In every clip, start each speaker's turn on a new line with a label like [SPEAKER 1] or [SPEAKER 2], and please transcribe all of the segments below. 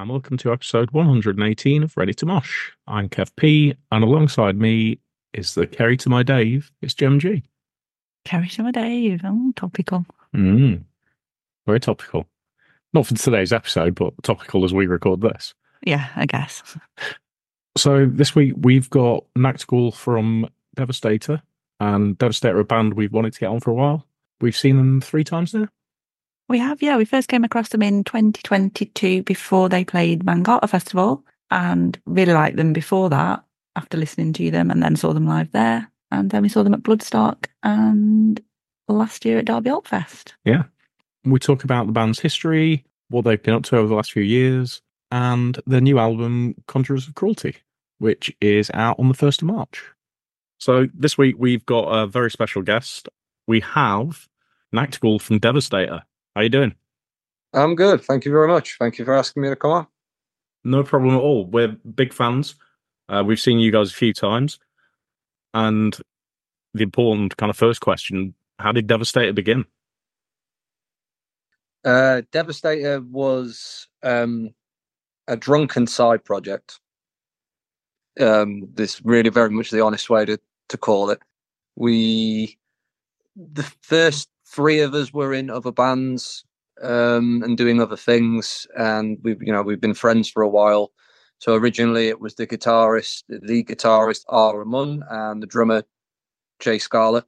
[SPEAKER 1] And welcome to episode 118 of Ready to Mosh. I'm Kev P, and alongside me is the Kerry to my Dave. It's Gem G.
[SPEAKER 2] Kerry to my Dave. Oh, topical.
[SPEAKER 1] Mm, very topical. Not for today's episode, but topical as we record this.
[SPEAKER 2] Yeah, I guess.
[SPEAKER 1] So this week we've got Nachtghul from Devastator, and Devastator, a band we've wanted to get on for a while. We've seen them three times now.
[SPEAKER 2] We have, yeah. We first came across them in 2022 before they played Mangata Festival and really liked them before that after listening to them and then saw them live there. And then we saw them at Bloodstock and last year at Derby Alt Fest.
[SPEAKER 1] Yeah. We talk about the band's history, what they've been up to over the last few years, and their new album, Conjurers of Cruelty, which is out on the 1st of March. So this week we've got a very special guest. We have Nachtghul from Devastator. How are you doing?
[SPEAKER 3] I'm good. Thank you very much. Thank you for asking me to come on.
[SPEAKER 1] No problem at all. We're big fans. Uh, we've seen you guys a few times. And the important kind of first question how did Devastator begin?
[SPEAKER 3] Uh, Devastator was um, a drunken side project. Um, this really very much the honest way to, to call it. We, the first three of us were in other bands um, and doing other things, and we've you know we've been friends for a while. So originally it was the guitarist, the guitarist Ara Munn, and the drummer Jay Scarlett.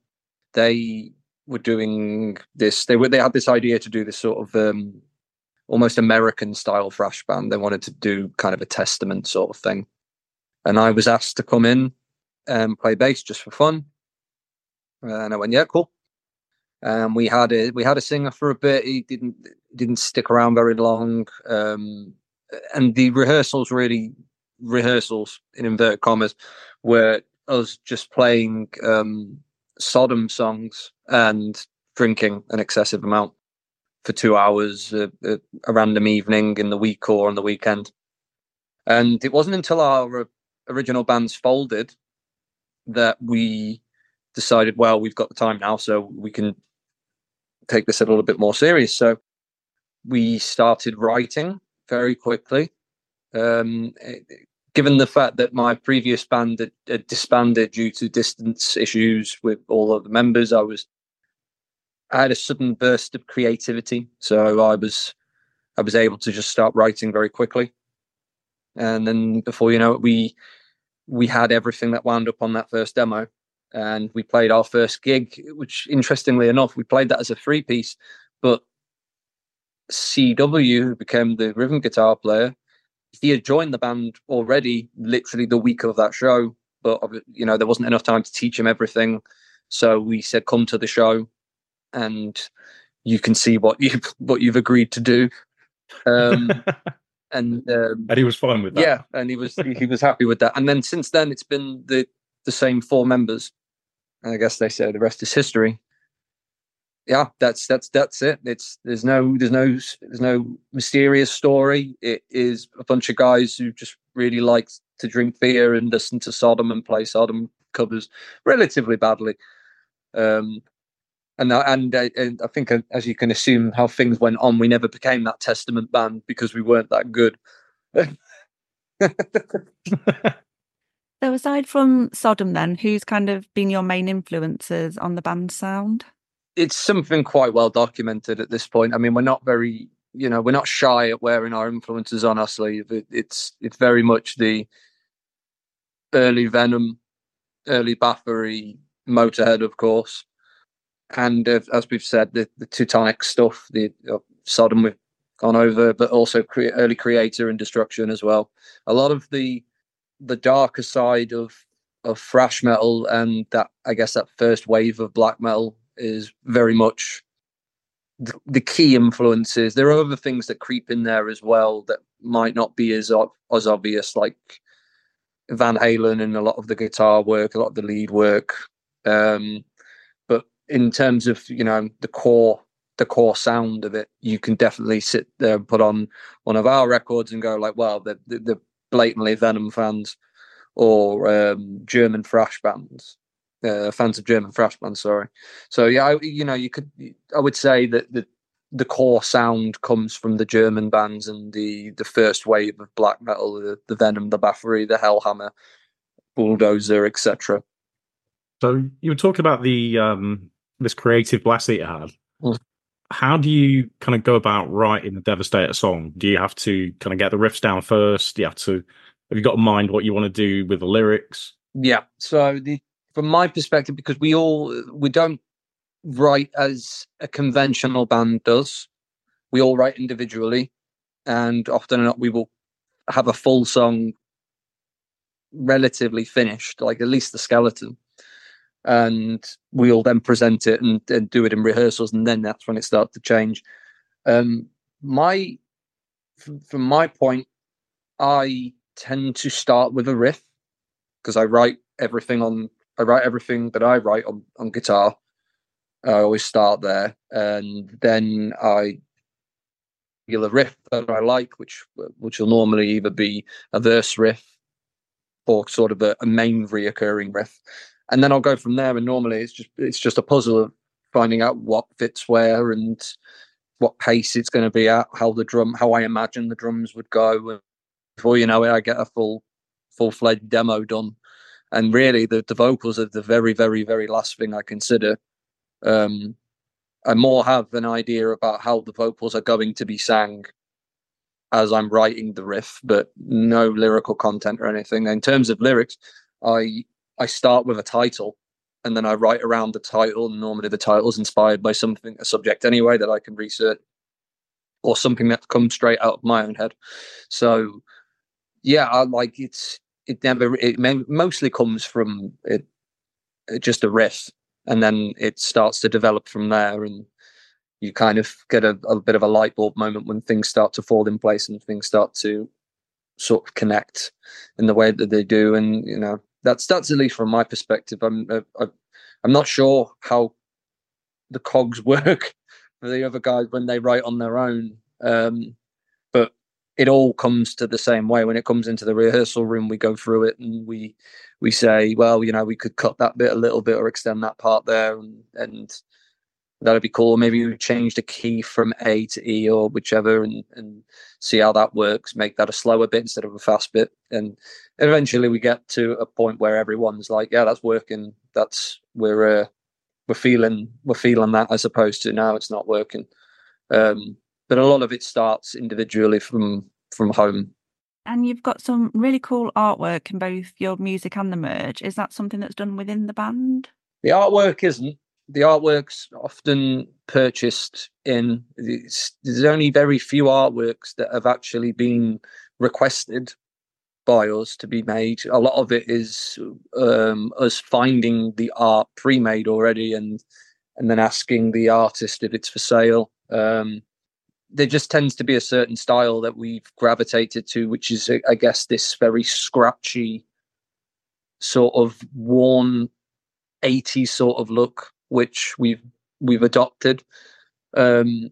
[SPEAKER 3] They were doing this. They were they had this idea to do this sort of um, almost American style thrash band. They wanted to do kind of a testament sort of thing, and I was asked to come in and play bass just for fun. And I went, yeah, cool. Um, we had a we had a singer for a bit. He didn't didn't stick around very long. Um, and the rehearsals really rehearsals in inverted commas were us just playing um, Sodom songs and drinking an excessive amount for two hours uh, a random evening in the week or on the weekend. And it wasn't until our original bands folded that we decided, well, we've got the time now, so we can take this a little bit more serious. So we started writing very quickly. Um, given the fact that my previous band had, had, disbanded due to distance issues with all of the members, I was I had a sudden burst of creativity, so I was I was able to just start writing very quickly, and then before you know it, we we had everything that wound up on that first demo and we played our first gig, which interestingly enough, we played that as a three piece, but CW, who became the rhythm guitar player, he had joined the band already, literally the week of that show. But you know, there wasn't enough time to teach him everything, so we said, "Come to the show, and you can see what you what you've agreed to do." Um, and um,
[SPEAKER 1] and he was fine with that.
[SPEAKER 3] Yeah, and he was he was happy with that. And then since then, it's been the the same four members. I guess they say the rest is history. Yeah, that's that's that's it. It's there's no there's no there's no mysterious story. It is a bunch of guys who just really like to drink beer and listen to Sodom and play Sodom covers relatively badly. Um, and and, and I think as you can assume how things went on, we never became that Testament band because we weren't that good.
[SPEAKER 2] So, aside from Sodom, then, who's kind of been your main influences on the band sound?
[SPEAKER 3] It's something quite well documented at this point. I mean, we're not very, you know, we're not shy at wearing our influences on our sleeve. It, it's it's very much the early Venom, early Bathory, Motorhead, of course, and uh, as we've said, the, the Teutonic stuff, the uh, Sodom we've gone over, but also cre- early Kreator and Destruction as well. A lot of the the darker side of of thrash metal and that I guess that first wave of black metal is very much the, the key influences. There are other things that creep in there as well that might not be as as obvious, like Van Halen and a lot of the guitar work, a lot of the lead work. Um, but in terms of you know the core the core sound of it, you can definitely sit there and put on one of our records and go like, well, the the, the blatantly Venom fans or um, German thrash bands, uh, fans of German thrash bands. Sorry. So yeah, I, you know, you could, I would say that the the core sound comes from the German bands and the the first wave of black metal, the, the Venom, the Bathory, the Hellhammer, Bulldozer, etc.
[SPEAKER 1] So you were talking about the um, this creative blast that you had.
[SPEAKER 3] Mm.
[SPEAKER 1] How do you kind of go about writing the Devastator song? Do you have to kind of get the riffs down first? Do you have to have you got in mind what you want to do with the lyrics?
[SPEAKER 3] Yeah. So the from my perspective, because we all we don't write as a conventional band does. We all write individually, and often enough we will have a full song relatively finished, like at least the skeleton, and we'll then present it and, and do it in rehearsals, and then that's when it starts to change. Um, my from, from my point, I tend to start with a riff because I write everything on I write everything that I write on, on guitar. I always start there, and then I get a riff that I like, which which will normally either be a verse riff or sort of a, a main reoccurring riff, and then I'll go from there. And normally it's just it's just a puzzle of finding out what fits where and what pace it's going to be at, how the drum, how I imagine the drums would go. Before you know it, I get a full full fledged demo done and really the, the vocals are the very very very last thing i consider um i more have an idea about how the vocals are going to be sang as i'm writing the riff but no lyrical content or anything in terms of lyrics i i start with a title and then i write around the title and normally the title is inspired by something a subject anyway that i can research or something that comes straight out of my own head. So yeah i like it's it never it mostly comes from it, just a riff and then it starts to develop from there and you kind of get a, a, bit of a light bulb moment when things start to fall in place and things start to sort of connect in the way that they do and you know that's that's at least from my perspective. I'm uh, i'm not sure how the cogs work for the other guys when they write on their own. Um, but it all comes to the same way. When it comes into the rehearsal room we go through it and we we say well you know we could cut that bit a little bit or extend that part there and and that'd be cool maybe we change the key from a to e or whichever and and see how that works make that a slower bit instead of a fast bit and eventually we get to a point where everyone's like yeah that's working that's we're uh, we're feeling we're feeling that as opposed to now it's not working um but a lot of it starts individually from from home.
[SPEAKER 2] And you've got some really cool artwork in both your music and the merge. Is that something that's done within the band?
[SPEAKER 3] The artwork isn't. The artwork's often purchased in. There's only very few artworks that have actually been requested by us to be made. A lot of it is um, us finding the art pre-made already and and then asking the artist if it's for sale. Um, there just tends to be a certain style that we've gravitated to, which is, I guess, this very scratchy, sort of worn 80s sort of look, which we've we've adopted. Um,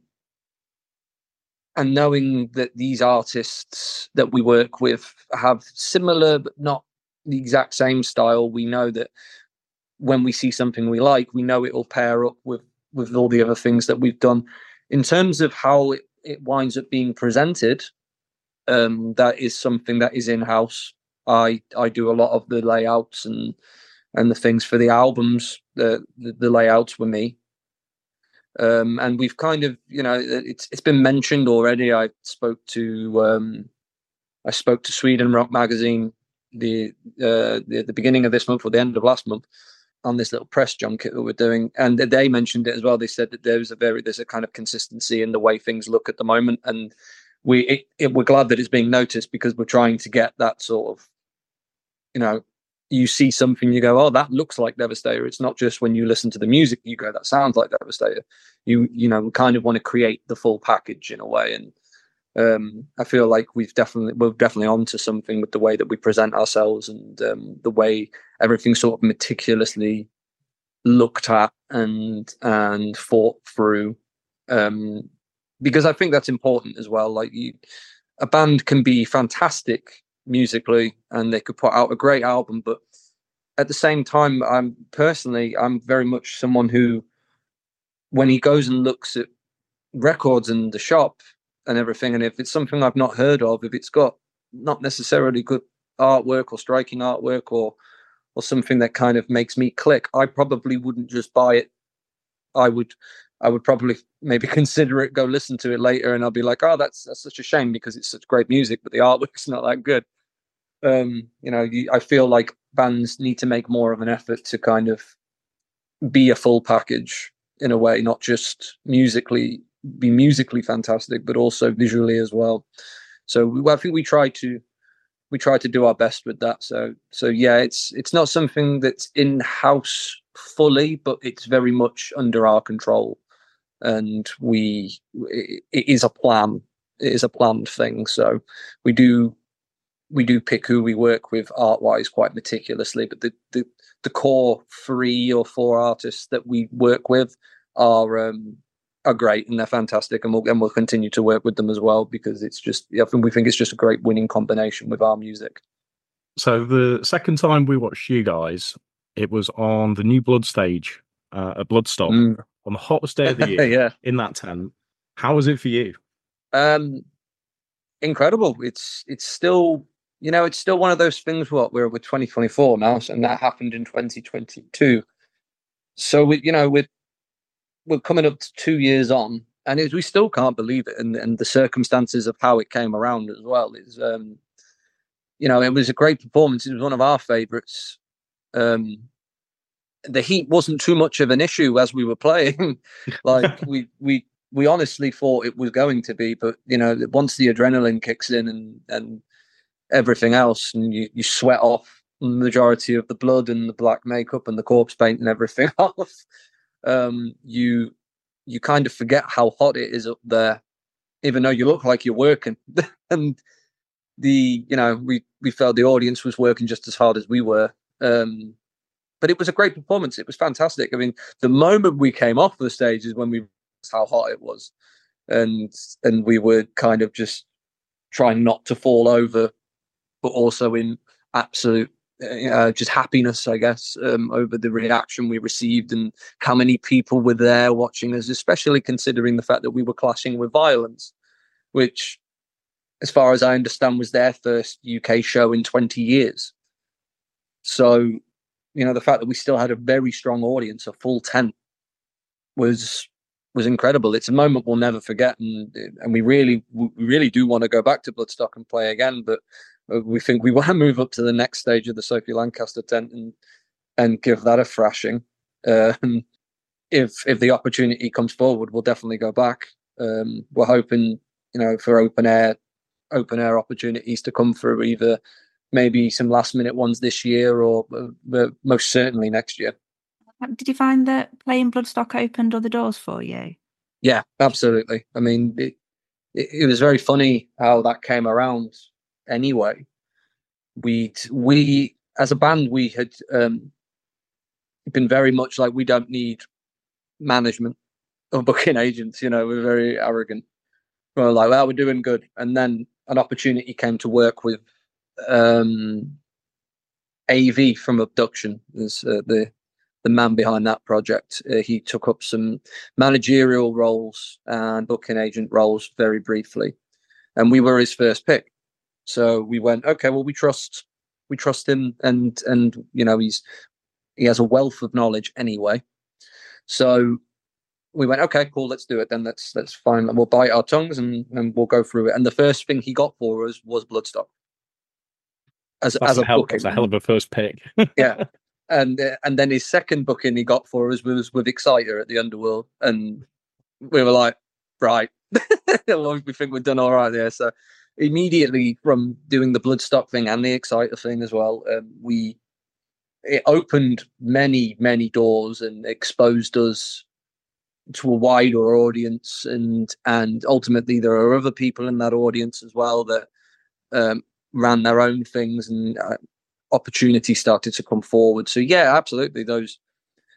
[SPEAKER 3] and knowing that these artists that we work with have similar but not the exact same style, we know that when we see something we like, we know it will pair up with with all the other things that we've done. In terms of how it it winds up being presented, um, that is something that is in house. I I do a lot of the layouts and and the things for the albums. The the, the layouts were me. Um, and we've kind of, you know, it's it's been mentioned already. I spoke to um, I spoke to Sweden Rock Magazine the, uh, the the beginning of this month or the end of last month, on this little press junket that we're doing, and they mentioned it as well. They said that there's a very there's a kind of consistency in the way things look at the moment, and we it, it, we're glad that it's being noticed because we're trying to get that sort of, you know, you see something, you go, oh, that looks like Devastator. It's not just when you listen to the music, you go, that sounds like Devastator. You you know, kind of want to create the full package in a way, and um, I feel like we've definitely we're definitely onto something with the way that we present ourselves and um, the way everything sort of meticulously looked at and and thought through. Um, because I think that's important as well. Like you, a band can be fantastic musically and they could put out a great album, but at the same time, I'm personally I'm very much someone who, when he goes and looks at records in the shop and everything, and if it's something I've not heard of, if it's got not necessarily good artwork or striking artwork or or something that kind of makes me click, I probably wouldn't just buy it. I would I would probably maybe consider it, go listen to it later, and I'll be like, oh, that's that's such a shame because it's such great music, but the artwork's not that good. Um, you know, you, I feel like bands need to make more of an effort to kind of be a full package in a way, not just musically be musically fantastic, but also visually as well. So we, I think we try to we try to do our best with that. So so yeah, it's it's not something that's in house fully, but it's very much under our control, and we it, it is a plan. It is a planned thing. So we do we do pick who we work with art wise quite meticulously, but the, the the core three or four artists that we work with are um, are great and they're fantastic, and we'll and we'll continue to work with them as well because it's just I think we think it's just a great winning combination with our music.
[SPEAKER 1] So the second time we watched you guys, it was on the new Blood stage uh, at Bloodstock mm. On the hottest day of the year.
[SPEAKER 3] yeah,
[SPEAKER 1] in that tent. How was it for you?
[SPEAKER 3] Um, incredible. It's it's still you know, it's still one of those things. What we're with 2024 now, and that happened in 2022. So we, you know, we're we're coming up to two years on, and we still can't believe it, and and the circumstances of how it came around as well is, um, you know, it was a great performance. It was one of our favourites. Um, the heat wasn't too much of an issue as we were playing. like we we we honestly thought it was going to be, but you know, once the adrenaline kicks in and and everything else, and you, you sweat off the majority of the blood and the black makeup and the corpse paint and everything off. Um, you you kind of forget how hot it is up there, even though you look like you're working. and the you know we we felt the audience was working just as hard as we were. Um, but it was a great performance. It was fantastic. I mean, the moment we came off the stage is when we saw how hot it was, and and we were kind of just trying not to fall over but also in absolute uh, just happiness, I guess, um, over the reaction we received and how many people were there watching us, especially considering the fact that we were clashing with Vio-lence, which, as far as I understand, was their first UK show in 20 years. So, you know, the fact that we still had a very strong audience, a full tent, was was incredible. It's a moment we'll never forget, and and we really we really do want to go back to Bloodstock and play again, but uh, we think we want to move up to the next stage of the Sophie Lancaster tent and and give that a thrashing. Um, if if the opportunity comes forward, we'll definitely go back. Um, we're hoping, you know, for open air open air opportunities to come through either maybe some last minute ones this year or uh, most certainly next year.
[SPEAKER 2] Did you find that playing Bloodstock opened other doors for you?
[SPEAKER 3] Yeah, absolutely. I mean, it, it, it was very funny how that came around anyway. We'd, we as a band we had um, been very much like we don't need management or booking agents. You know, we're very arrogant. We're like, well, we're doing good, and then an opportunity came to work with um, AV from Abduction, as uh, the the man behind that project. Uh, he took up some managerial roles and booking agent roles very briefly, and we were his first pick. So we went, okay, well, we trust we trust him, and and you know he's he has a wealth of knowledge anyway. So we went, okay, cool, let's do it. Then let's let's find we'll bite our tongues and and we'll go through it. And the first thing he got for us was Bloodstock.
[SPEAKER 1] As that's as a, a hell, booking, a hell of a first pick.
[SPEAKER 3] yeah, and uh, and then his second booking he got for us was with Exciter at the Underworld, and we were like, right, we think we've done all right there. So immediately from doing the Bloodstock thing and the Exciter thing as well, um, we it opened many many doors and exposed us to a wider audience and and ultimately there are other people in that audience as well that um, ran their own things and uh, opportunity started to come forward so yeah absolutely those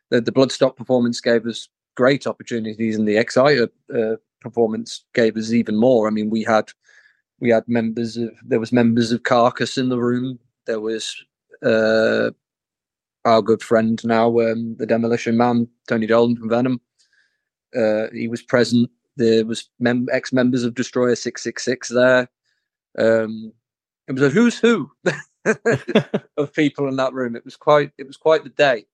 [SPEAKER 3] the, the bloodstock performance gave us great opportunities and the exciter uh, performance gave us even more i mean we had we had members of there was members of Carcass in the room. There was uh, our good friend now, um, the Demolition Man, Tony Dolan from Venom. Uh, he was present. There was mem- ex members of Destroyer Six Six Six there. Um, it was a who's who of people in that room. It was quite it was quite the day.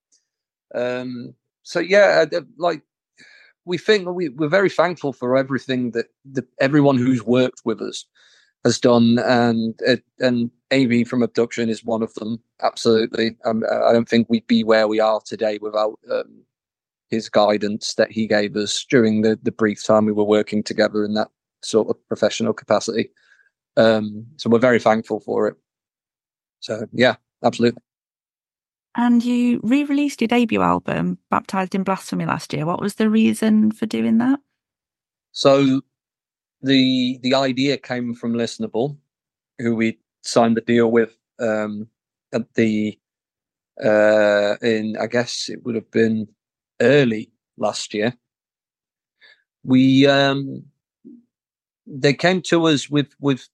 [SPEAKER 3] Um, so yeah, uh, like we think we, we're very thankful for everything that the, everyone who's worked with us has done, and uh, and AV from Abduction is one of them. Absolutely, um, I don't think we'd be where we are today without um, his guidance that he gave us during the the brief time we were working together in that sort of professional capacity. Um, so we're very thankful for it. So yeah, absolutely.
[SPEAKER 2] And you re released your debut album, Baptized in Blasphemy, last year. What was the reason for doing that?
[SPEAKER 3] So the the idea came from Listenable, who we signed the deal with um, at the uh, in I guess it would have been early last year. We um, they came to us with with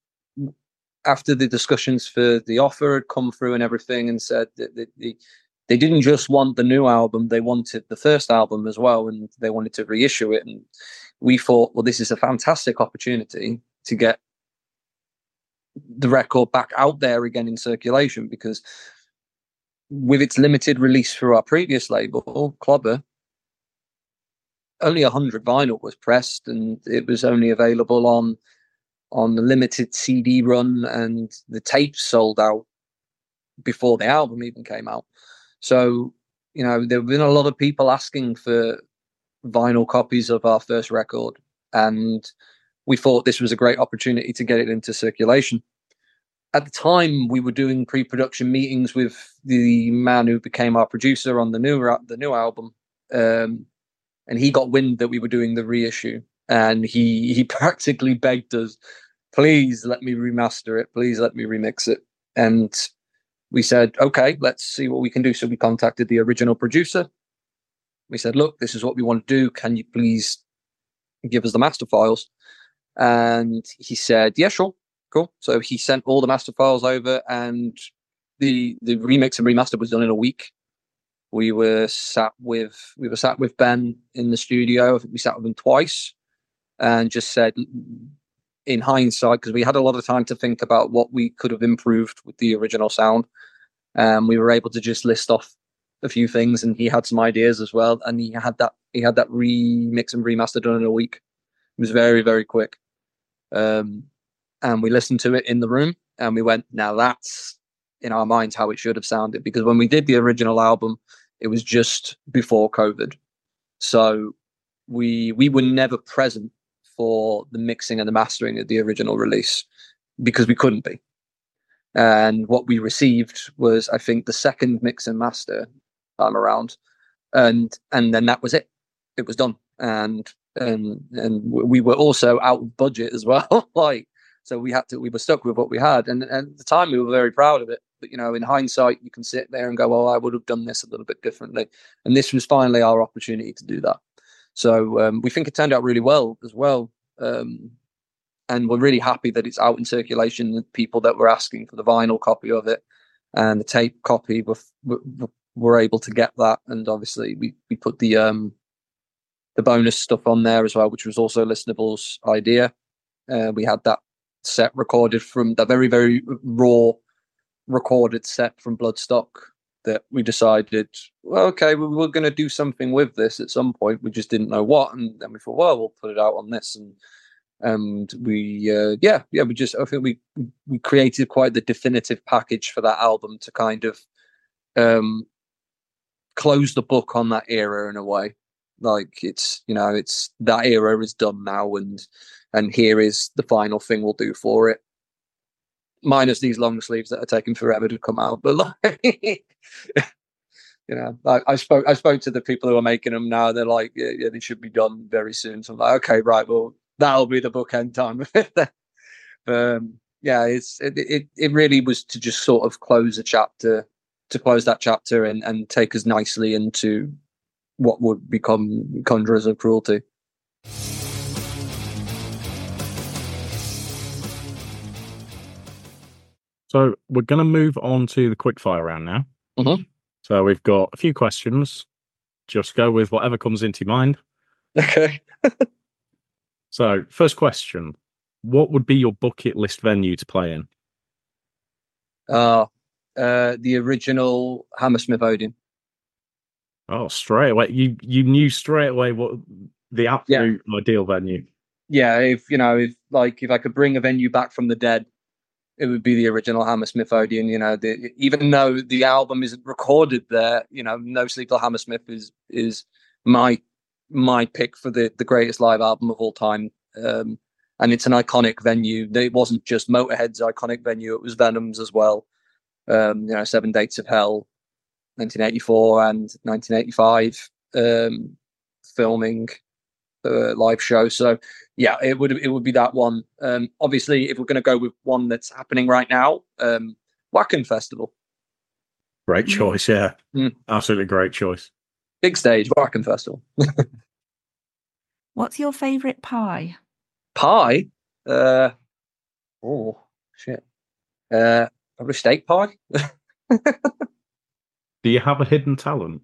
[SPEAKER 3] after the discussions for the offer had come through and everything, and said that they, they didn't just want the new album; they wanted the first album as well, and they wanted to reissue it. And we thought, well, this is a fantastic opportunity to get the record back out there again in circulation because with its limited release through our previous label, Clobber, only 100 vinyl was pressed and it was only available on on the limited CD run, and the tapes sold out before the album even came out. So, you know, there have been a lot of people asking for vinyl copies of our first record, and we thought this was a great opportunity to get it into circulation. At the time, we were doing pre-production meetings with the man who became our producer on the new the new album, um, and he got wind that we were doing the reissue, and he he practically begged us, please let me remaster it, please let me remix it. And we said, okay, let's see what we can do. So we contacted the original producer. We said, look, this is what we want to do. Can you please give us the master files? And he said, yeah, sure, cool. So he sent all the master files over, and the the remix and remaster was done in a week. We were sat with we were sat with Ben in the studio. I think we sat with him twice and just said, in hindsight, because we had a lot of time to think about what we could have improved with the original sound. Um, we were able to just list off a few things, and he had some ideas as well. And he had that he had that remix and remaster done in a week. It was very very quick. Um, and we listened to it in the room, and we went, now that's in our minds how it should have sounded. Because when we did the original album, it was just before COVID, so we we were never present for the mixing and the mastering of the original release because we couldn't be. And what we received was, I think, the second mix and master time around, and and then that was it. It was done, and and and we were also out of budget as well. like so, we had to we were stuck with what we had, and, and at the time we were very proud of it. But you know, in hindsight, you can sit there and go, "Well, I would have done this a little bit differently," and this was finally our opportunity to do that. So um, we think it turned out really well as well. Um, and we're really happy that it's out in circulation. The people that were asking for the vinyl copy of it and the tape copy were, were, were able to get that. And obviously, we, we put the um, the bonus stuff on there as well, which was also Listenable's idea. Uh, we had that set recorded from that very very raw recorded set from Bloodstock that we decided, well, okay, we were going to do something with this at some point. We just didn't know what, and then we thought, well, we'll put it out on this, and and we, uh, yeah, yeah, we just, I think we we created quite the definitive package for that album to kind of um, close the book on that era in a way. Like it's, you know, it's that era is done now, and and here is the final thing we'll do for it minus these long sleeves that are taking forever to come out. But like, you know, I, I, spoke I spoke to the people who are making them now. They're like, yeah, yeah, they should be done very soon. So I'm like, okay, right, well, that'll be the bookend time. um, yeah, it's it, it it really was to just sort of close a chapter, to close that chapter and and take us nicely into what would become Conjurers of Cruelty.
[SPEAKER 1] So we're going to move on to the quickfire round now.
[SPEAKER 3] Mm-hmm.
[SPEAKER 1] So we've got a few questions. Just go with whatever comes into your mind.
[SPEAKER 3] Okay.
[SPEAKER 1] So, first question: What would be your bucket list venue to play in?
[SPEAKER 3] Uh, uh, the original Hammersmith Odeon.
[SPEAKER 1] Oh, straight away! You you knew straight away what the absolute ideal venue.
[SPEAKER 3] Yeah, if you know, if like if I could bring a venue back from the dead, it would be the original Hammersmith Odeon. You know, the, even though the album isn't recorded there, you know, No Sleep Till Hammersmith is is my my pick for the the greatest live album of all time. Um, and it's an iconic venue. It wasn't just Motorhead's iconic venue; it was Venom's as well. Um, you know, Seven Dates of Hell, 1984 and 1985 um, filming uh, live show. So yeah, it would it would be that one. Um, obviously, if we're going to go with one that's happening right now, um, Wacken Festival.
[SPEAKER 1] Great choice, yeah,
[SPEAKER 3] Mm.
[SPEAKER 1] absolutely great choice.
[SPEAKER 3] Big stage, Wacken Festival.
[SPEAKER 2] What's your favourite pie?
[SPEAKER 3] Pie. Uh, oh shit. Uh, probably steak pie.
[SPEAKER 1] Do you have a hidden talent?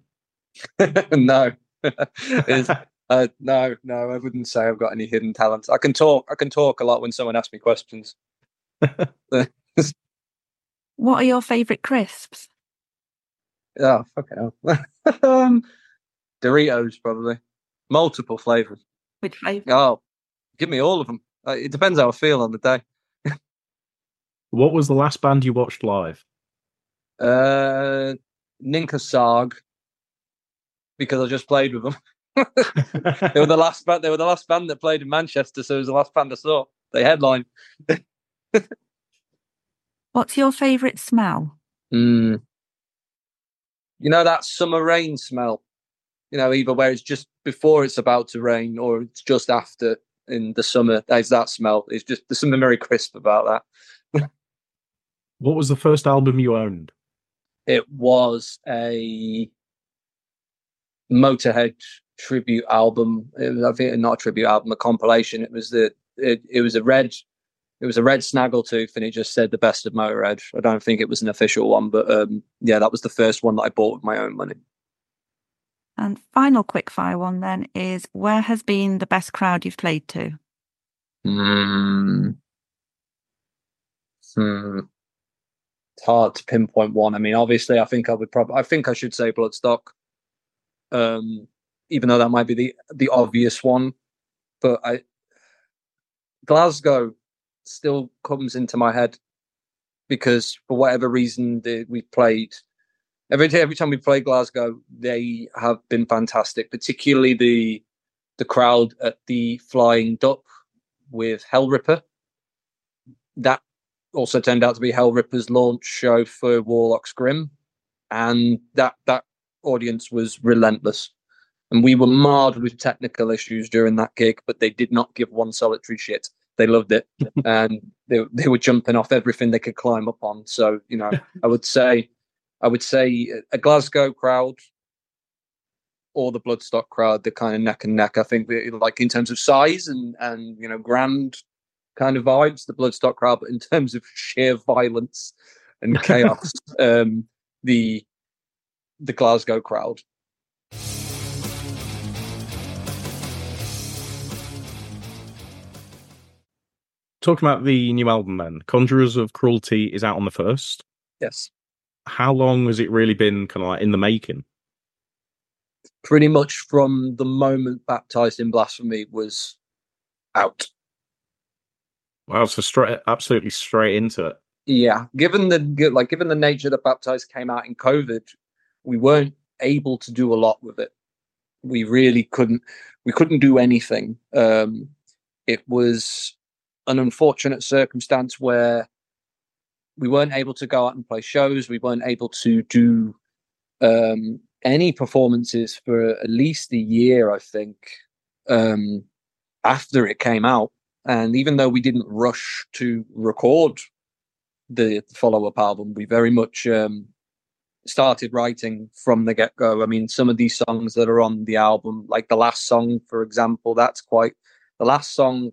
[SPEAKER 3] no. It's- uh, no, no, I wouldn't say I've got any hidden talents. I can talk. I can talk a lot when someone asks me questions.
[SPEAKER 2] What are your favourite crisps?
[SPEAKER 3] Oh, fucking hell. um, Doritos, probably. Multiple flavors.
[SPEAKER 2] Which flavour?
[SPEAKER 3] Oh, give me all of them. Uh, it depends how I feel on the day.
[SPEAKER 1] What was the last band you watched live?
[SPEAKER 3] Uh, Ninkharsag, because I just played with them. They were the last band. They were the last band that played in Manchester, so it was the last band I saw. They headlined.
[SPEAKER 2] What's your favourite smell?
[SPEAKER 3] Mm. You know that summer rain smell. You know, either where it's just before it's about to rain or it's just after in the summer. There's that smell. It's just there's something very crisp about that.
[SPEAKER 1] What was the first album you owned?
[SPEAKER 3] It was a Motorhead tribute album. It was, I think, not a tribute album, a compilation. It was the it, it was a red it was a red snaggletooth, and it just said the best of Motorhead. I don't think it was an official one, but um, yeah, that was the first one that I bought with my own money.
[SPEAKER 2] And final quickfire one then is where has been the best crowd you've played to?
[SPEAKER 3] Hmm. Hmm. It's hard to pinpoint one. I mean, obviously, I think I would probably. I think I should say Bloodstock. Um, even though that might be the the obvious one, but I Glasgow still comes into my head because for whatever reason the, we played every day every time we play Glasgow they have been fantastic particularly the the crowd at the Flying Duck with Hellripper that also turned out to be Hellripper's launch show for Warlock's Grim and that that audience was relentless and we were marred with technical issues during that gig but they did not give one solitary shit they loved it and they they were jumping off everything they could climb up on. So you know, I would say, I would say a Glasgow crowd or the Bloodstock crowd, they're kind of neck and neck. I think like in terms of size and and you know grand kind of vibes, the Bloodstock crowd, but in terms of sheer violence and chaos, um, the the Glasgow crowd.
[SPEAKER 1] Talking about the new album, then Conjurers of Cruelty is out on the first.
[SPEAKER 3] Yes.
[SPEAKER 1] How long has it really been kind of like in the making?
[SPEAKER 3] pretty much from the moment baptized in blasphemy was out
[SPEAKER 1] Wow, so straight, absolutely straight into it.
[SPEAKER 3] yeah given the like given the nature that baptized came out in covid we weren't able to do a lot with it we really couldn't we couldn't do anything um it was an unfortunate circumstance where we weren't able to go out and play shows. We weren't able to do um any performances for at least a year i think um after it came out. And even though we didn't rush to record the follow-up album we very much um started writing from the get-go. I mean some of these songs that are on the album like the last song for example that's quite the last song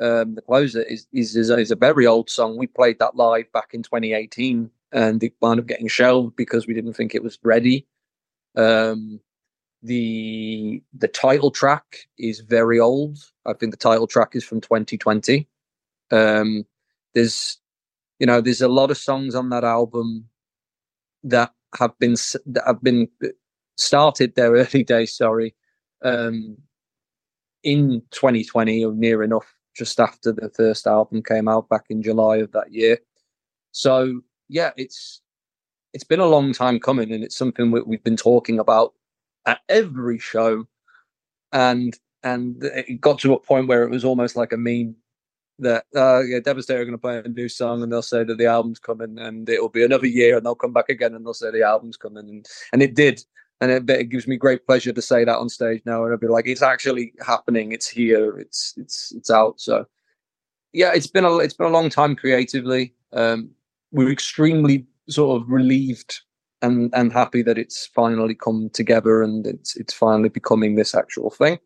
[SPEAKER 3] um the closer is is is a, very old song we played that live back in 2018 and it wound up getting shelved because we didn't think it was ready um the the title track is very old. I think the title track is from 2020. Um, there's you know there's a lot of songs on that album that have been that have been started their early days. Sorry, um, in 2020 or near enough, just after the first album came out back in July of that year. So yeah, it's it's been a long time coming, and it's something we, we've been talking about at every show, and and it got to a point where it was almost like a meme that uh, yeah, Devastator are going to play a new song and they'll say that the album's coming and it'll be another year and they'll come back again and they'll say the album's coming. And and it did and it, it gives me great pleasure to say that on stage now and I'll be like it's actually happening. It's here. It's it's it's out. So yeah it's been a it's been a long time creatively. Um, we're extremely sort of relieved and and happy that it's finally come together and it's it's finally becoming this actual thing.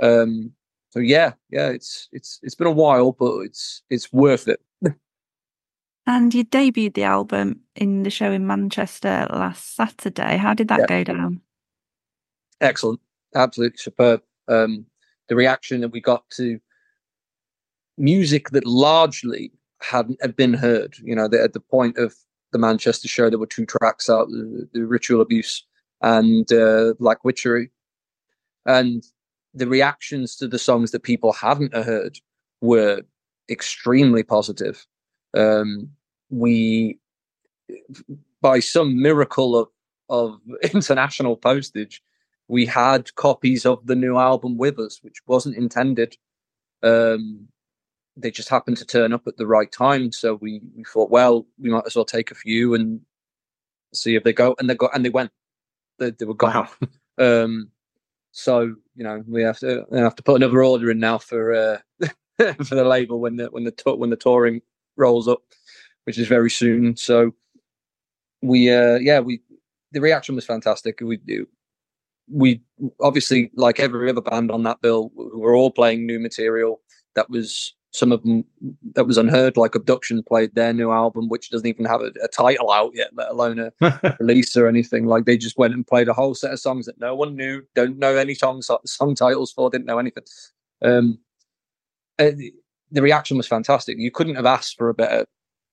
[SPEAKER 3] Um so yeah, yeah, it's it's it's been a while, but it's it's worth it.
[SPEAKER 2] and you debuted the album in the show in Manchester last Saturday. How did that yeah. go down?
[SPEAKER 3] Excellent, absolutely superb. Um, the reaction that we got to music that largely hadn't had been heard. You know, at the point of the Manchester show, there were two tracks out: the, the Ritual Abuse and uh, Black Witchery, and the reactions to the songs that people hadn't heard were extremely positive. Um, we, by some miracle of of international postage, we had copies of the new album with us, which wasn't intended. Um, they just happened to turn up at the right time, so we we thought, well, we might as well take a few and see if they go, and they got and they went. They, they were gone. Wow. um, so you know we have to we have to put another order in now for uh, for the label when the when the when the touring rolls up, which is very soon. So we uh yeah we the reaction was fantastic. We do we obviously like every other band on that bill, we were all playing new material that was some of them that was unheard, like Abduction played their new album, which doesn't even have a, a title out yet, let alone a release or anything. Like they just went and played a whole set of songs that no one knew, don't know any song song titles for, didn't know anything. Um, the reaction was fantastic. You couldn't have asked for a better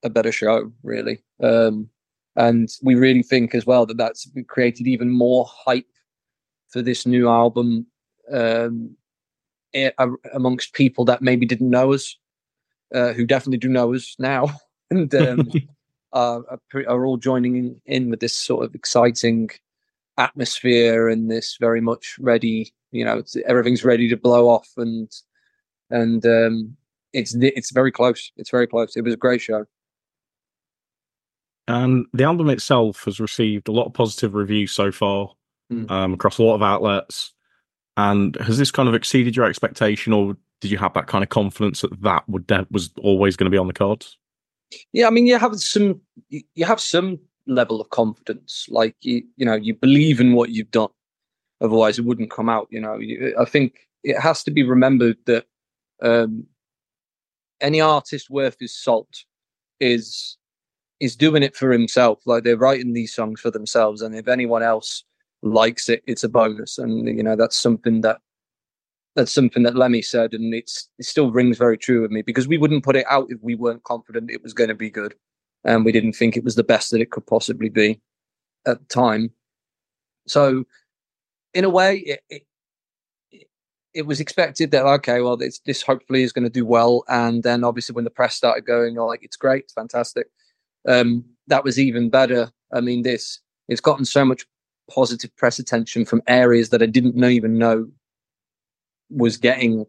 [SPEAKER 3] a better show, really. Um, and we really think as well that that's created even more hype for this new album um, amongst people that maybe didn't know us, uh, who definitely do know us now, and um, are, are all joining in, in with this sort of exciting atmosphere and this very much ready. You know, everything's ready to blow off, and and um, it's it's very close. It's very close. It was a great show.
[SPEAKER 1] And the album itself has received a lot of positive reviews so far mm. um, across a lot of outlets. And has this kind of exceeded your expectation, or did you have that kind of confidence that that would de- was always going to be on the cards?
[SPEAKER 3] Yeah, I mean, you have some you have some level of confidence, like you you know you believe in what you've done, otherwise it wouldn't come out. You know, I think it has to be remembered that um, any artist worth his salt is is doing it for himself. Like they're writing these songs for themselves, and if anyone else likes it, it's a bonus. And you know that's something that that's something that Lemmy said, and it's it still rings very true with me because we wouldn't put it out if we weren't confident it was going to be good, and we didn't think it was the best that it could possibly be at the time. So, in a way, it, it, it was expected that okay, well, this this hopefully is going to do well, and then obviously when the press started going, like it's great, it's fantastic, um, that was even better. I mean, this it's gotten so much positive press attention from areas that I didn't know, even know was getting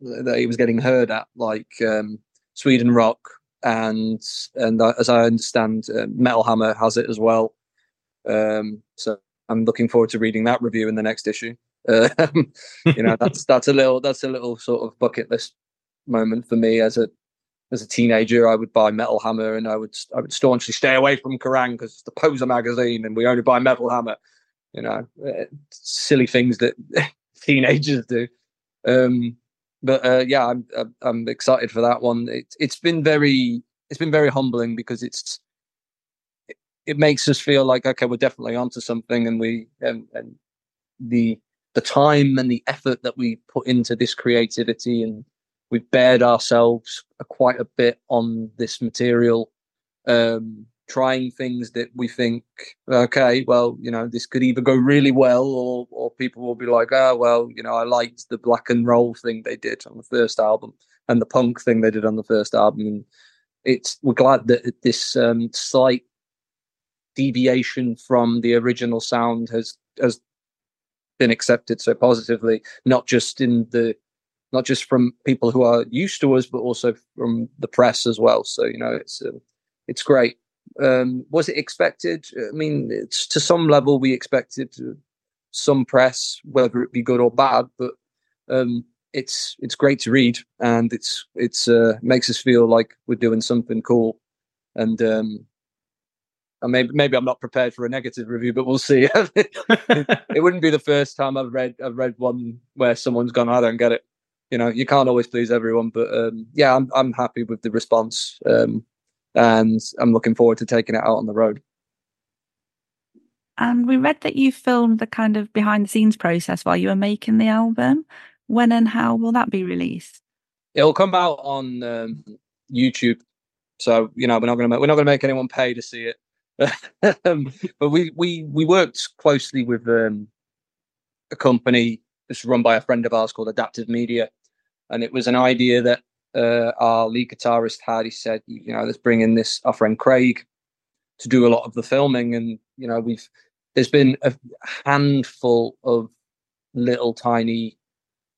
[SPEAKER 3] that he was getting heard at, like um, Sweden Rock, and and as I understand, uh, Metal Hammer has it as well. Um, so I'm looking forward to reading that review in the next issue. Uh, you know, that's that's a little that's a little sort of bucket list moment for me as a as a teenager. I would buy Metal Hammer and I would I would staunchly stay away from Kerrang because it's the Poser magazine and we only buy Metal Hammer you know, uh, silly things that teenagers do. Um, but uh, yeah, I'm I'm excited for that one. It, it's been very it's been very humbling because it's it, it makes us feel like okay, we're definitely onto something, and we and, and the the time and the effort that we put into this creativity and we've bared ourselves quite a bit on this material um, trying things that we think okay well you know this could either go really well or or people will be like oh well you know i liked the black and roll thing they did on the first album and the punk thing they did on the first album. And it's we're glad that this um, slight deviation from the original sound has has been accepted so positively not just in the not just from people who are used to us but also from the press as well so you know it's uh, it's great um, was it expected? I mean, it's to some level we expected some press, whether it be good or bad, but um, it's it's great to read and it's it's uh, makes us feel like we're doing something cool. And um, maybe maybe I'm not prepared for a negative review, but we'll see. it, wouldn't be the first time I've read I've read one where someone's gone, I don't get it. You know, you can't always please everyone, but um, yeah, I'm I'm happy with the response. Um, and I'm looking forward to taking it out on the road.
[SPEAKER 2] And we read that you filmed the kind of behind the scenes process while you were making the album. When and how will that be released?
[SPEAKER 3] It'll come out on um, YouTube. So you know we're not going to we're not going to make anyone pay to see it. Um, but we we we worked closely with um, a company that's run by a friend of ours called Adaptive Media, and it was an idea that uh, our lead guitarist had. He said, you know, let's bring in this our friend Craig to do a lot of the filming, and you know, we've there's been a handful of little tiny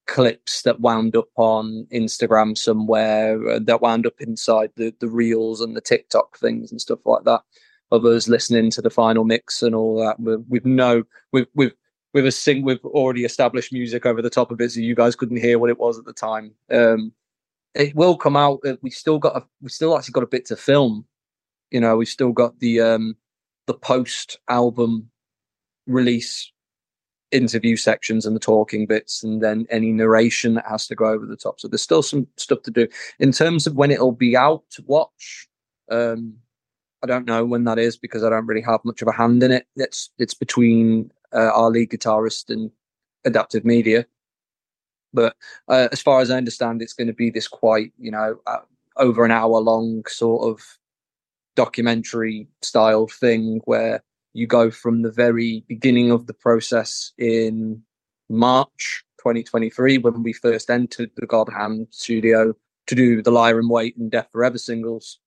[SPEAKER 3] clips that wound up on Instagram somewhere uh, that wound up inside the the reels and the TikTok things and stuff like that of us listening to the final mix and all that. We've no, with with with a sing with already established music over the top of it, so you guys couldn't hear what it was at the time. Um, it will come out. Uh, we still got a, we still actually got a bit to film. You know, we've still got the um the post album release interview sections and the talking bits and then any narration that has to go over the top. So there's still some stuff to do. In terms of when it'll be out to watch, um I don't know when that is because I don't really have much of a hand in it. It's it's between uh, our lead guitarist and adaptive media. But uh, as far as I understand, it's going to be this quite, you know, uh, over an hour long sort of documentary style thing where you go from the very beginning of the process in March 2023 when we first entered the God Hand studio to do the Liar in Wait and Death Forever singles,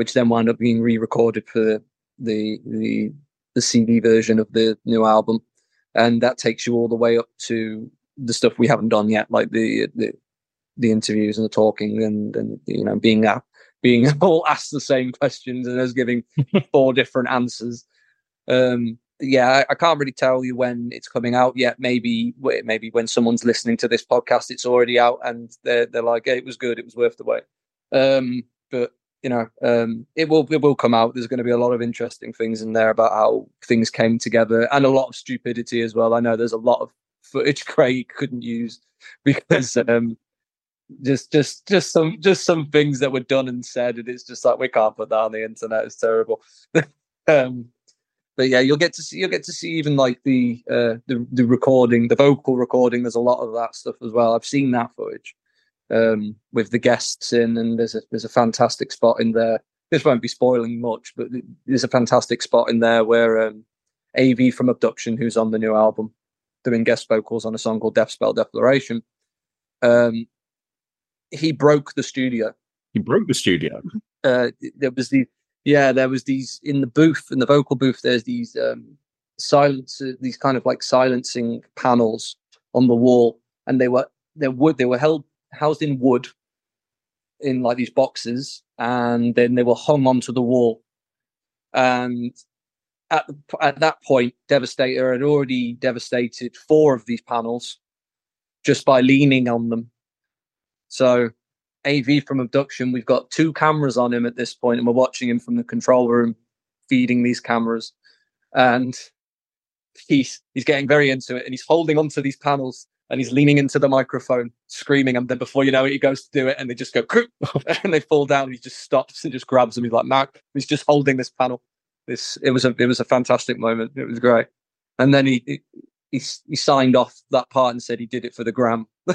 [SPEAKER 3] which then wound up being re-recorded for the the the CD version of the new album, and that takes you all the way up to the stuff we haven't done yet, like the the, the interviews and the talking and and you know being uh, being all asked the same questions and us giving four different answers. Um, yeah, I, I, can't really tell you when it's coming out yet. Maybe maybe when someone's listening to this podcast, it's already out and they're they're like, hey, it was good, it was worth the wait. Um, but you know, um, it will it will come out. There's going to be a lot of interesting things in there about how things came together and a lot of stupidity as well. I know there's a lot of footage Craig couldn't use because um, just just just some just some things that were done and said, and it's just like we can't put that on the internet. It's terrible. um, but yeah, you'll get to see you'll get to see even like the uh, the the recording, the vocal recording. There's a lot of that stuff as well. I've seen that footage um, with the guests in, and there's a there's a fantastic spot in there. This won't be spoiling much, but there's a fantastic spot in there where um, AV from Abduction, who's on the new album, doing guest vocals on a song called Death Spell Declaration. Um, he broke the studio.
[SPEAKER 1] He broke the studio.
[SPEAKER 3] Uh, there was the yeah, there was these in the booth in the vocal booth. There's these um, silence, these kind of like silencing panels on the wall, and they were they wood. They were held housed in wood in like these boxes, and then they were hung onto the wall. And at, the, at that point, Devastator had already devastated four of these panels just by leaning on them. So, AV from Abduction, we've got two cameras on him at this point, and we're watching him from the control room, feeding these cameras, and he's he's getting very into it, and he's holding onto these panels, and he's leaning into the microphone, screaming, and then before you know it, he goes to do it, and they just go, and they fall down. And he just stops and just grabs them. He's like, "Mac," he's just holding this panel this it was a it was a fantastic moment. It was great. And then he, he he he signed off that part and said he did it for the gram.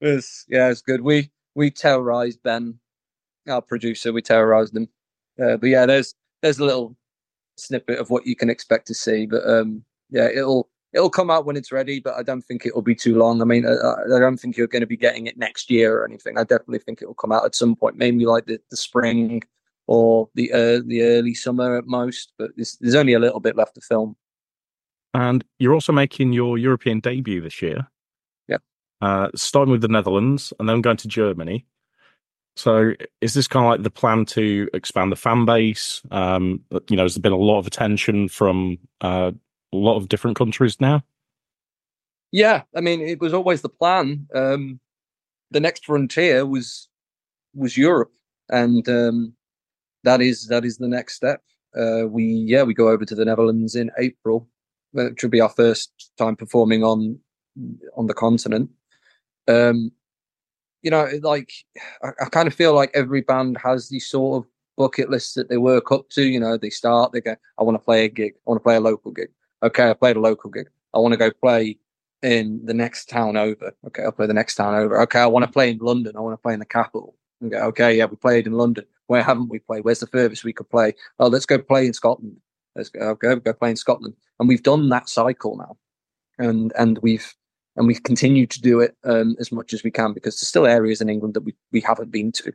[SPEAKER 3] it's, yeah, it's good. We we terrorized Ben, our producer. We terrorized him. Uh, but yeah, there's there's a little snippet of what you can expect to see. But um, yeah, it'll it'll come out when it's ready. But I don't think it'll be too long. I mean, I, I don't think you're going to be getting it next year or anything. I definitely think it will come out at some point, maybe like the, the spring or the uh, the early summer at most. But there's, there's only a little bit left to film.
[SPEAKER 1] And you're also making your European debut this year.
[SPEAKER 3] Yeah.
[SPEAKER 1] Uh, starting with the Netherlands and then going to Germany. So is this kind of like the plan to expand the fan base? Um, you know, has there been a lot of attention from uh, a lot of different countries now?
[SPEAKER 3] Yeah, I mean, it was always the plan. Um, the next frontier was was Europe, and um, that is that is the next step. Uh, we yeah we go over to the Netherlands in April, which will be our first time performing on on the continent. Um, you know, like I, I kind of feel like every band has these sort of bucket lists that they work up to. You know, they start, they go, I want to play a gig, I want to play a local gig. Okay, I played a local gig. I want to go play in the next town over. Okay, I'll play the next town over. Okay, I want to play in London. I want to play in the capital. Okay, okay, yeah, we played in London. Where haven't we played? Where's the furthest we could play? Oh, let's go play in Scotland. Let's go, okay, go play in Scotland. And we've done that cycle now, and and we've and we've continued to do it um, as much as we can because there's still areas in England that we we haven't been to.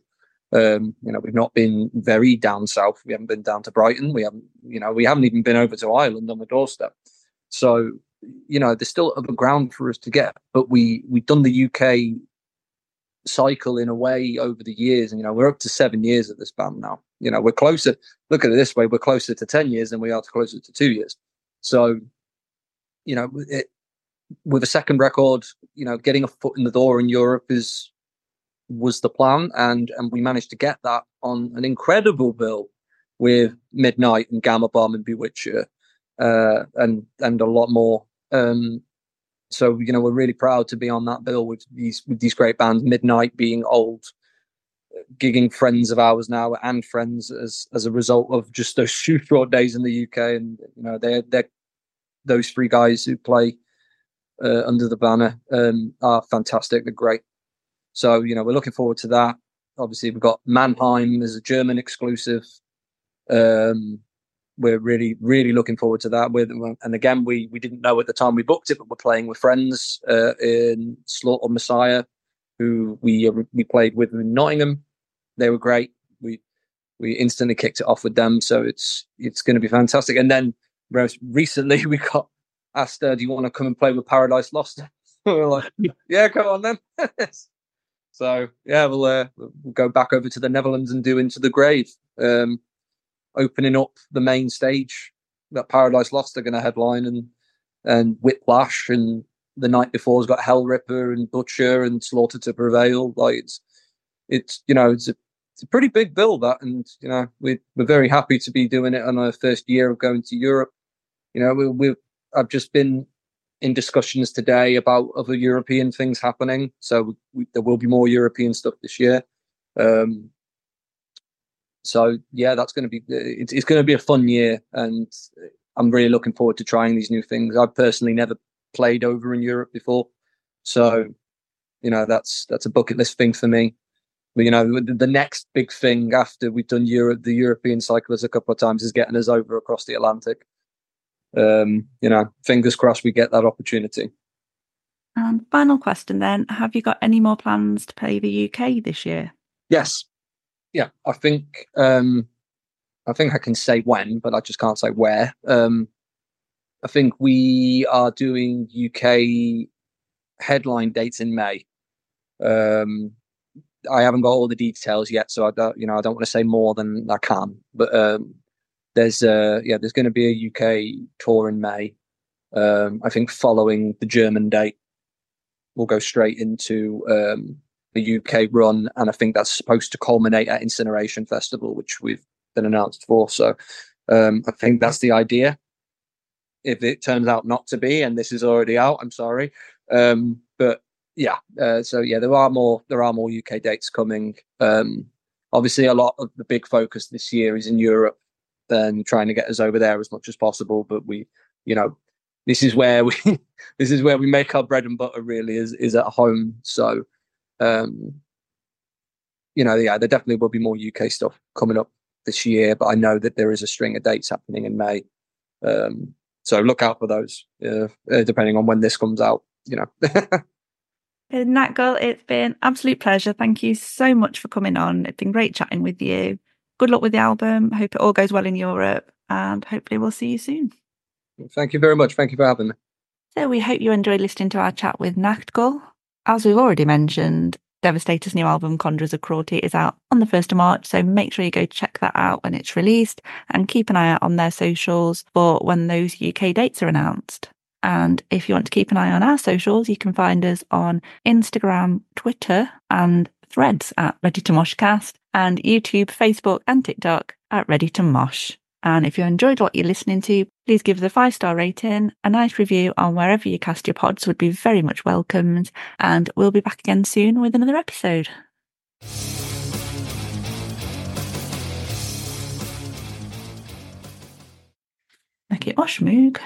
[SPEAKER 3] Um, you know, we've not been very down south. We haven't been down to Brighton. We haven't, you know, we haven't even been over to Ireland on the doorstep. So, you know, there's still other ground for us to get. But we we've done the UK cycle in a way over the years, and you know, we're up to seven years of this band now. You know, we're closer. Look at it this way: we're closer to ten years than we are to closer to two years. So, you know, it, with a second record, you know, getting a foot in the door in Europe is was the plan, and and we managed to get that on an incredible bill with Midnight and Gama Bomb and Bewitcher, uh, and and a lot more. Um, so you know we're really proud to be on that bill with these with these great bands. Midnight being old, gigging friends of ours now and friends as as a result of just those few short days in the UK, and you know they're they're those three guys who play uh, under the banner um, are fantastic. They're great. So, you know, we're looking forward to that. Obviously, we've got Mannheim as a German exclusive. Um, we're really, really looking forward to that. With and again, we we didn't know at the time we booked it, but we're playing with friends uh, in Slaughter Messiah, who we uh, we played with in Nottingham. They were great. We we instantly kicked it off with them, so it's it's going to be fantastic. And then recently, we got asked, uh, "Do you want to come and play with Paradise Lost?" we're like, "Yeah, come on then." So yeah, we'll, uh, we'll go back over to the Netherlands and do Into the Grave, um, opening up the main stage that Paradise Lost are going to headline, and and Whiplash, and the night before has got Hellripper and Butcher and Slaughter to Prevail. Like it's it's you know it's a it's a pretty big bill that, and you know we're we're very happy to be doing it on our first year of going to Europe. You know we we I've just been in discussions today about other European things happening. So we, there will be more European stuff this year. Um, so yeah, that's going to be it's, it's going to be a fun year, and I'm really looking forward to trying these new things. I've personally never played over in Europe before, so you know that's that's a bucket list thing for me. But you know, the, the next big thing after we've done Europe, the European cyclists a couple of times, is getting us over across the Atlantic um, you know, fingers crossed we get that opportunity.
[SPEAKER 2] And final question then: Have you got any more plans to play the UK this year?
[SPEAKER 3] Yes, yeah. I think um, I think I can say when, but I just can't say where. Um, I think we are doing UK headline dates in May. Um, I haven't got all the details yet, so I don't, you know, I don't want to say more than I can. But um, there's uh yeah there's going to be a UK tour in May. Um, I think following the German date, we'll go straight into um, a UK run, and I think that's supposed to culminate at Incineration Festival, which we've been announced for. So um, I think that's the idea. If it turns out not to be, and this is already out, I'm sorry. Um, but yeah, uh, so yeah, there are more there are more UK dates coming. Um, obviously, a lot of the big focus this year is in Europe and trying to get us over there as much as possible. But we, you know, this is where we this is where we make our bread and butter. Really, is is at home. So, um, you know, yeah, there definitely will be more UK stuff coming up this year. But I know that there is a string of dates happening in May. Um, so look out for those, uh, uh, depending on when this comes out. You know.
[SPEAKER 2] Nachtghul, it's been absolute pleasure. Thank you so much for coming on. It's been great chatting with you. Good luck with the album. Hope it all goes well in Europe, and hopefully we'll see you soon.
[SPEAKER 3] Thank you very much. Thank you for having me.
[SPEAKER 2] So we hope you enjoyed listening to our chat with Nachtghul. As we've already mentioned, Devastator's new album, Conjurers of Cruelty, is out on the 1st of March, so make sure you go check that out when it's released and keep an eye out on their socials for when those UK dates are announced. And if you want to keep an eye on our socials, you can find us on Instagram, Twitter, and threads at Ready to Moshcast, and YouTube, Facebook, and TikTok at Ready to Mosh. And if you enjoyed what you're listening to, please give us a five star rating. A nice review on wherever you cast your pods would be very much welcomed. And we'll be back again soon with another episode. Mosh Moog.